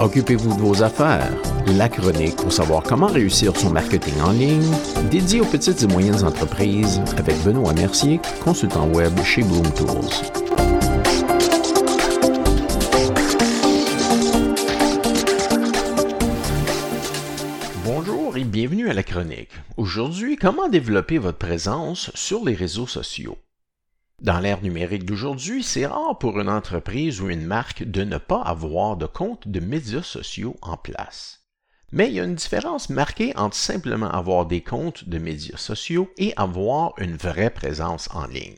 Occupez-vous de vos affaires. La chronique pour savoir comment réussir son marketing en ligne, dédié aux petites et moyennes entreprises avec Benoît Mercier, consultant web chez Bloom Tools. Bonjour et bienvenue à la chronique. Aujourd'hui, comment développer votre présence sur les réseaux sociaux? Dans l'ère numérique d'aujourd'hui, c'est rare pour une entreprise ou une marque de ne pas avoir de compte de médias sociaux en place. Mais il y a une différence marquée entre simplement avoir des comptes de médias sociaux et avoir une vraie présence en ligne.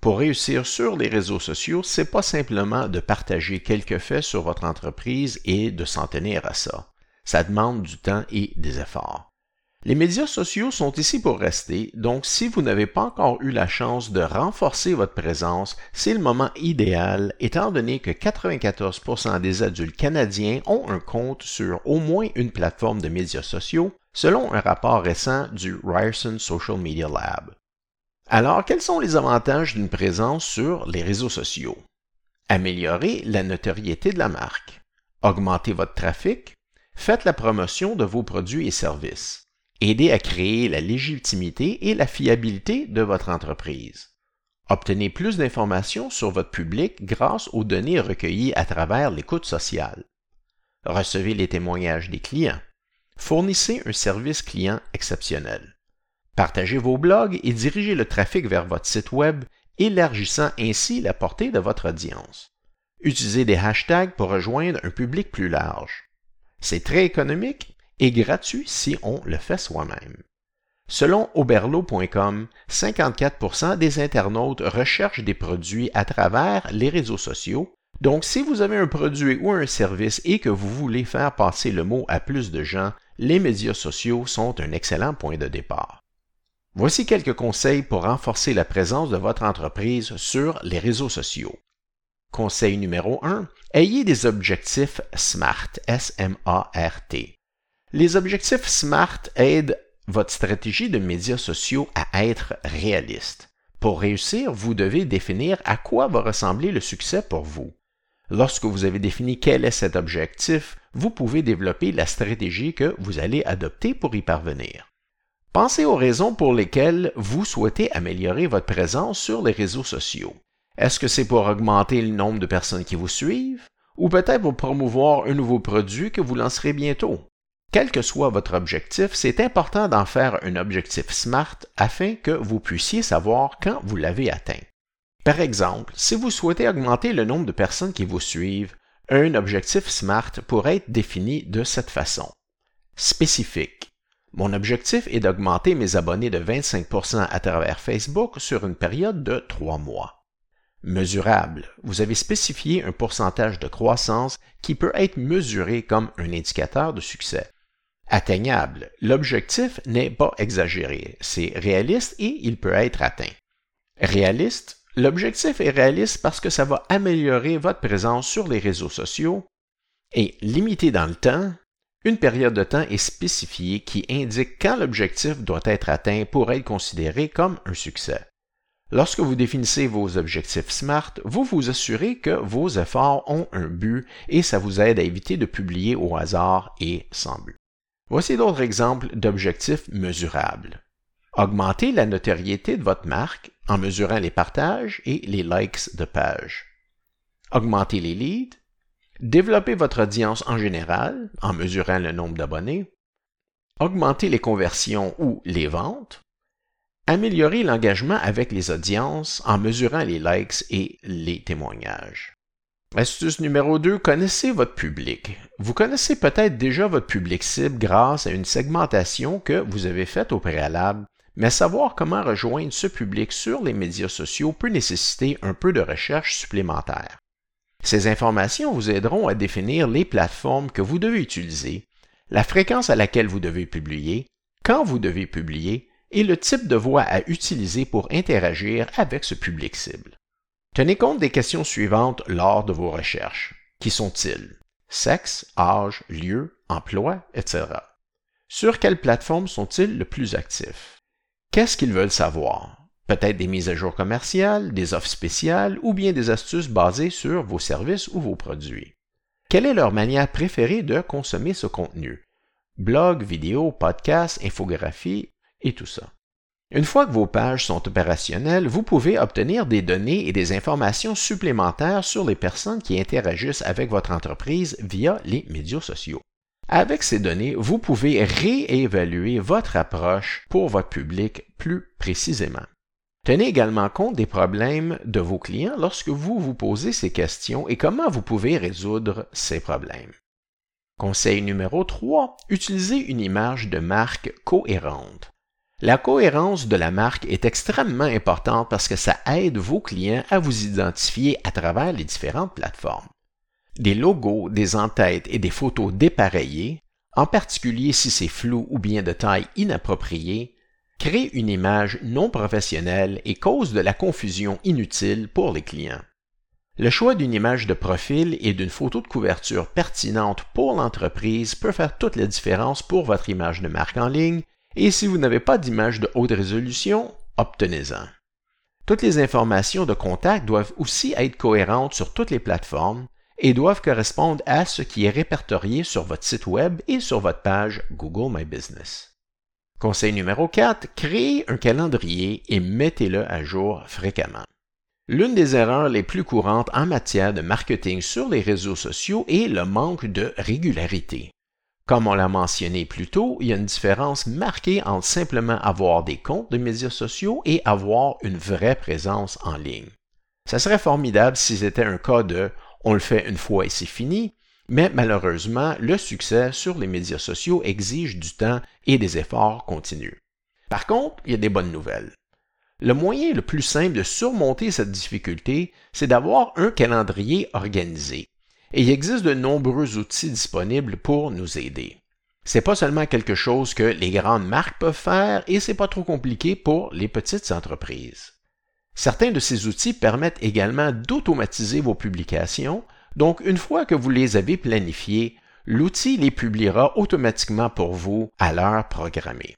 Pour réussir sur les réseaux sociaux, c'est pas simplement de partager quelques faits sur votre entreprise et de s'en tenir à ça. Ça demande du temps et des efforts. Les médias sociaux sont ici pour rester, donc si vous n'avez pas encore eu la chance de renforcer votre présence, c'est le moment idéal étant donné que 94% des adultes canadiens ont un compte sur au moins une plateforme de médias sociaux, selon un rapport récent du Ryerson Social Media Lab. Alors, quels sont les avantages d'une présence sur les réseaux sociaux? Améliorer la notoriété de la marque, augmenter votre trafic, faites la promotion de vos produits et services Aider à créer la légitimité et la fiabilité de votre entreprise. Obtenez plus d'informations sur votre public grâce aux données recueillies à travers l'écoute sociale. Recevez les témoignages des clients. Fournissez un service client exceptionnel. Partagez vos blogs et dirigez le trafic vers votre site Web, élargissant ainsi la portée de votre audience. Utilisez des hashtags pour rejoindre un public plus large. C'est très économique et gratuit si on le fait soi-même. Selon oberlo.com, 54% des internautes recherchent des produits à travers les réseaux sociaux. Donc, si vous avez un produit ou un service et que vous voulez faire passer le mot à plus de gens, les médias sociaux sont un excellent point de départ. Voici quelques conseils pour renforcer la présence de votre entreprise sur les réseaux sociaux. Conseil numéro 1. Ayez des objectifs SMART, S-M-A-R-T. Les objectifs SMART aident votre stratégie de médias sociaux à être réaliste. Pour réussir, vous devez définir à quoi va ressembler le succès pour vous. Lorsque vous avez défini quel est cet objectif, vous pouvez développer la stratégie que vous allez adopter pour y parvenir. Pensez aux raisons pour lesquelles vous souhaitez améliorer votre présence sur les réseaux sociaux. Est-ce que c'est pour augmenter le nombre de personnes qui vous suivent? Ou peut-être pour promouvoir un nouveau produit que vous lancerez bientôt? Quel que soit votre objectif, c'est important d'en faire un objectif SMART afin que vous puissiez savoir quand vous l'avez atteint. Par exemple, si vous souhaitez augmenter le nombre de personnes qui vous suivent, un objectif SMART pourrait être défini de cette façon. Spécifique. Mon objectif est d'augmenter mes abonnés de 25% à travers Facebook sur une période de trois mois. Mesurable. Vous avez spécifié un pourcentage de croissance qui peut être mesuré comme un indicateur de succès. Atteignable. L'objectif n'est pas exagéré, c'est réaliste et il peut être atteint. Réaliste? L'objectif est réaliste parce que ça va améliorer votre présence sur les réseaux sociaux. Et limité dans le temps, une période de temps est spécifiée qui indique quand l'objectif doit être atteint pour être considéré comme un succès. Lorsque vous définissez vos objectifs SMART, vous vous assurez que vos efforts ont un but et ça vous aide à éviter de publier au hasard et sans but. Voici d'autres exemples d'objectifs mesurables. Augmenter la notoriété de votre marque en mesurant les partages et les likes de page. Augmenter les leads. Développer votre audience en général en mesurant le nombre d'abonnés. Augmenter les conversions ou les ventes. Améliorer l'engagement avec les audiences en mesurant les likes et les témoignages. Astuce numéro 2, connaissez votre public. Vous connaissez peut-être déjà votre public cible grâce à une segmentation que vous avez faite au préalable, mais savoir comment rejoindre ce public sur les médias sociaux peut nécessiter un peu de recherche supplémentaire. Ces informations vous aideront à définir les plateformes que vous devez utiliser, la fréquence à laquelle vous devez publier, quand vous devez publier et le type de voix à utiliser pour interagir avec ce public cible. Tenez compte des questions suivantes lors de vos recherches. Qui sont-ils? Sexe, âge, lieu, emploi, etc. Sur quelle plateforme sont-ils le plus actifs? Qu'est-ce qu'ils veulent savoir? Peut-être des mises à jour commerciales, des offres spéciales ou bien des astuces basées sur vos services ou vos produits. quelle est leur manière préférée de consommer ce contenu? Blog, vidéo, podcast, infographie et tout ça. Une fois que vos pages sont opérationnelles, vous pouvez obtenir des données et des informations supplémentaires sur les personnes qui interagissent avec votre entreprise via les médias sociaux. Avec ces données, vous pouvez réévaluer votre approche pour votre public plus précisément. Tenez également compte des problèmes de vos clients lorsque vous vous posez ces questions et comment vous pouvez résoudre ces problèmes. Conseil numéro 3. Utilisez une image de marque cohérente. La cohérence de la marque est extrêmement importante parce que ça aide vos clients à vous identifier à travers les différentes plateformes. Des logos, des entêtes et des photos dépareillées, en particulier si c'est flou ou bien de taille inappropriée, créent une image non professionnelle et causent de la confusion inutile pour les clients. Le choix d'une image de profil et d'une photo de couverture pertinente pour l'entreprise peut faire toute la différence pour votre image de marque en ligne et si vous n'avez pas d'image de haute résolution, obtenez-en. Toutes les informations de contact doivent aussi être cohérentes sur toutes les plateformes et doivent correspondre à ce qui est répertorié sur votre site Web et sur votre page Google My Business. Conseil numéro 4, créez un calendrier et mettez-le à jour fréquemment. L'une des erreurs les plus courantes en matière de marketing sur les réseaux sociaux est le manque de régularité. Comme on l'a mentionné plus tôt, il y a une différence marquée entre simplement avoir des comptes de médias sociaux et avoir une vraie présence en ligne. Ça serait formidable si c'était un cas de on le fait une fois et c'est fini, mais malheureusement, le succès sur les médias sociaux exige du temps et des efforts continus. Par contre, il y a des bonnes nouvelles. Le moyen le plus simple de surmonter cette difficulté, c'est d'avoir un calendrier organisé. Et il existe de nombreux outils disponibles pour nous aider. C'est pas seulement quelque chose que les grandes marques peuvent faire et c'est pas trop compliqué pour les petites entreprises. Certains de ces outils permettent également d'automatiser vos publications, donc une fois que vous les avez planifiées, l'outil les publiera automatiquement pour vous à l'heure programmée.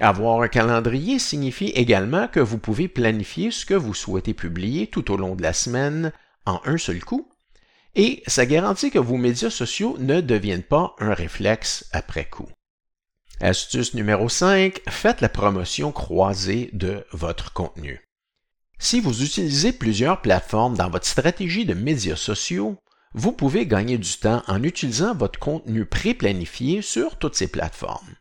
Avoir un calendrier signifie également que vous pouvez planifier ce que vous souhaitez publier tout au long de la semaine en un seul coup, et ça garantit que vos médias sociaux ne deviennent pas un réflexe après coup. Astuce numéro 5, faites la promotion croisée de votre contenu. Si vous utilisez plusieurs plateformes dans votre stratégie de médias sociaux, vous pouvez gagner du temps en utilisant votre contenu pré-planifié sur toutes ces plateformes.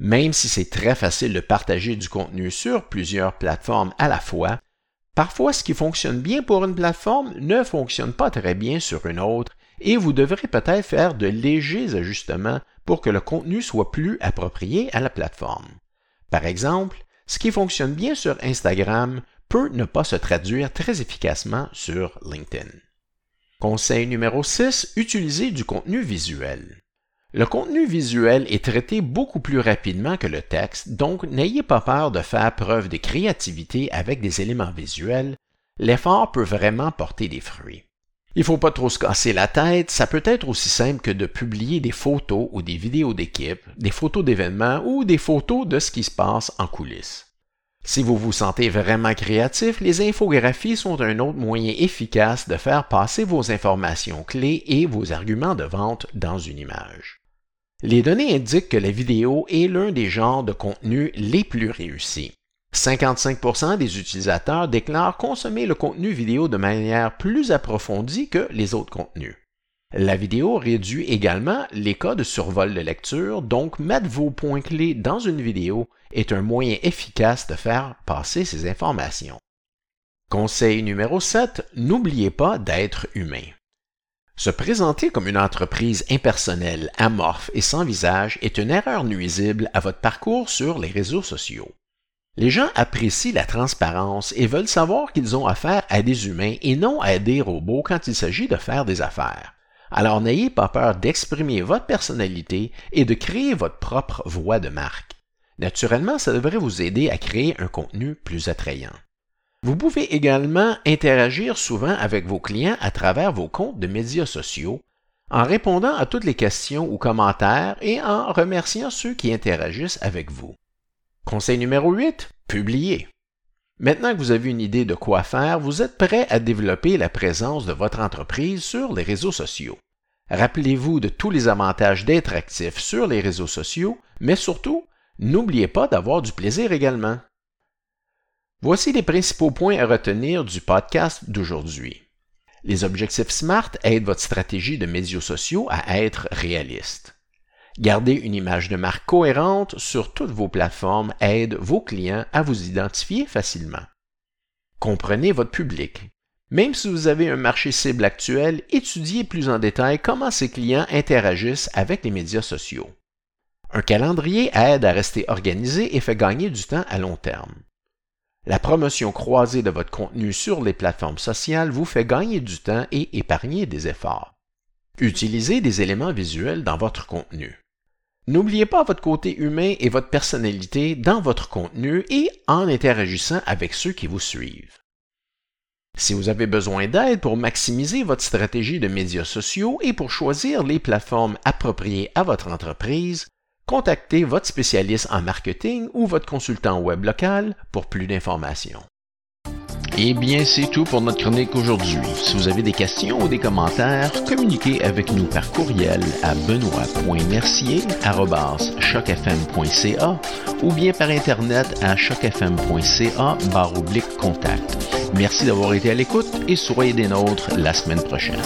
Même si c'est très facile de partager du contenu sur plusieurs plateformes à la fois, parfois ce qui fonctionne bien pour une plateforme ne fonctionne pas très bien sur une autre et vous devrez peut-être faire de légers ajustements pour que le contenu soit plus approprié à la plateforme. Par exemple, ce qui fonctionne bien sur Instagram peut ne pas se traduire très efficacement sur LinkedIn. Conseil numéro 6, utilisez du contenu visuel. Le contenu visuel est traité beaucoup plus rapidement que le texte, donc n'ayez pas peur de faire preuve de créativité avec des éléments visuels. L'effort peut vraiment porter des fruits. Il ne faut pas trop se casser la tête, ça peut être aussi simple que de publier des photos ou des vidéos d'équipe, des photos d'événements ou des photos de ce qui se passe en coulisses. Si vous vous sentez vraiment créatif, les infographies sont un autre moyen efficace de faire passer vos informations clés et vos arguments de vente dans une image. Les données indiquent que la vidéo est l'un des genres de contenu les plus réussis. 55% des utilisateurs déclarent consommer le contenu vidéo de manière plus approfondie que les autres contenus. La vidéo réduit également les cas de survol de lecture, donc mettre vos points clés dans une vidéo est un moyen efficace de faire passer ces informations. Conseil numéro 7, n'oubliez pas d'être humain. Se présenter comme une entreprise impersonnelle, amorphe et sans visage est une erreur nuisible à votre parcours sur les réseaux sociaux. Les gens apprécient la transparence et veulent savoir qu'ils ont affaire à des humains et non à des robots quand il s'agit de faire des affaires. Alors n'ayez pas peur d'exprimer votre personnalité et de créer votre propre voix de marque. Naturellement, ça devrait vous aider à créer un contenu plus attrayant. Vous pouvez également interagir souvent avec vos clients à travers vos comptes de médias sociaux en répondant à toutes les questions ou commentaires et en remerciant ceux qui interagissent avec vous. Conseil numéro 8, publiez. Maintenant que vous avez une idée de quoi faire, vous êtes prêt à développer la présence de votre entreprise sur les réseaux sociaux. Rappelez-vous de tous les avantages d'être actif sur les réseaux sociaux, mais surtout, n'oubliez pas d'avoir du plaisir également. Voici les principaux points à retenir du podcast d'aujourd'hui. Les objectifs SMART aident votre stratégie de médias sociaux à être réaliste. Garder une image de marque cohérente sur toutes vos plateformes aide vos clients à vous identifier facilement. Comprenez votre public. Même si vous avez un marché cible actuel, étudiez plus en détail comment ces clients interagissent avec les médias sociaux. Un calendrier aide à rester organisé et fait gagner du temps à long terme. La promotion croisée de votre contenu sur les plateformes sociales vous fait gagner du temps et épargner des efforts. Utilisez des éléments visuels dans votre contenu. N'oubliez pas votre côté humain et votre personnalité dans votre contenu et en interagissant avec ceux qui vous suivent. Si vous avez besoin d'aide pour maximiser votre stratégie de médias sociaux et pour choisir les plateformes appropriées à votre entreprise, contactez votre spécialiste en marketing ou votre consultant web local pour plus d'informations. Eh bien, c'est tout pour notre chronique aujourd'hui. Si vous avez des questions ou des commentaires, communiquez avec nous par courriel à benoît.mercier.chocfm.ca ou bien par Internet à chocfm.ca barre contact. Merci d'avoir été à l'écoute et soyez des nôtres la semaine prochaine.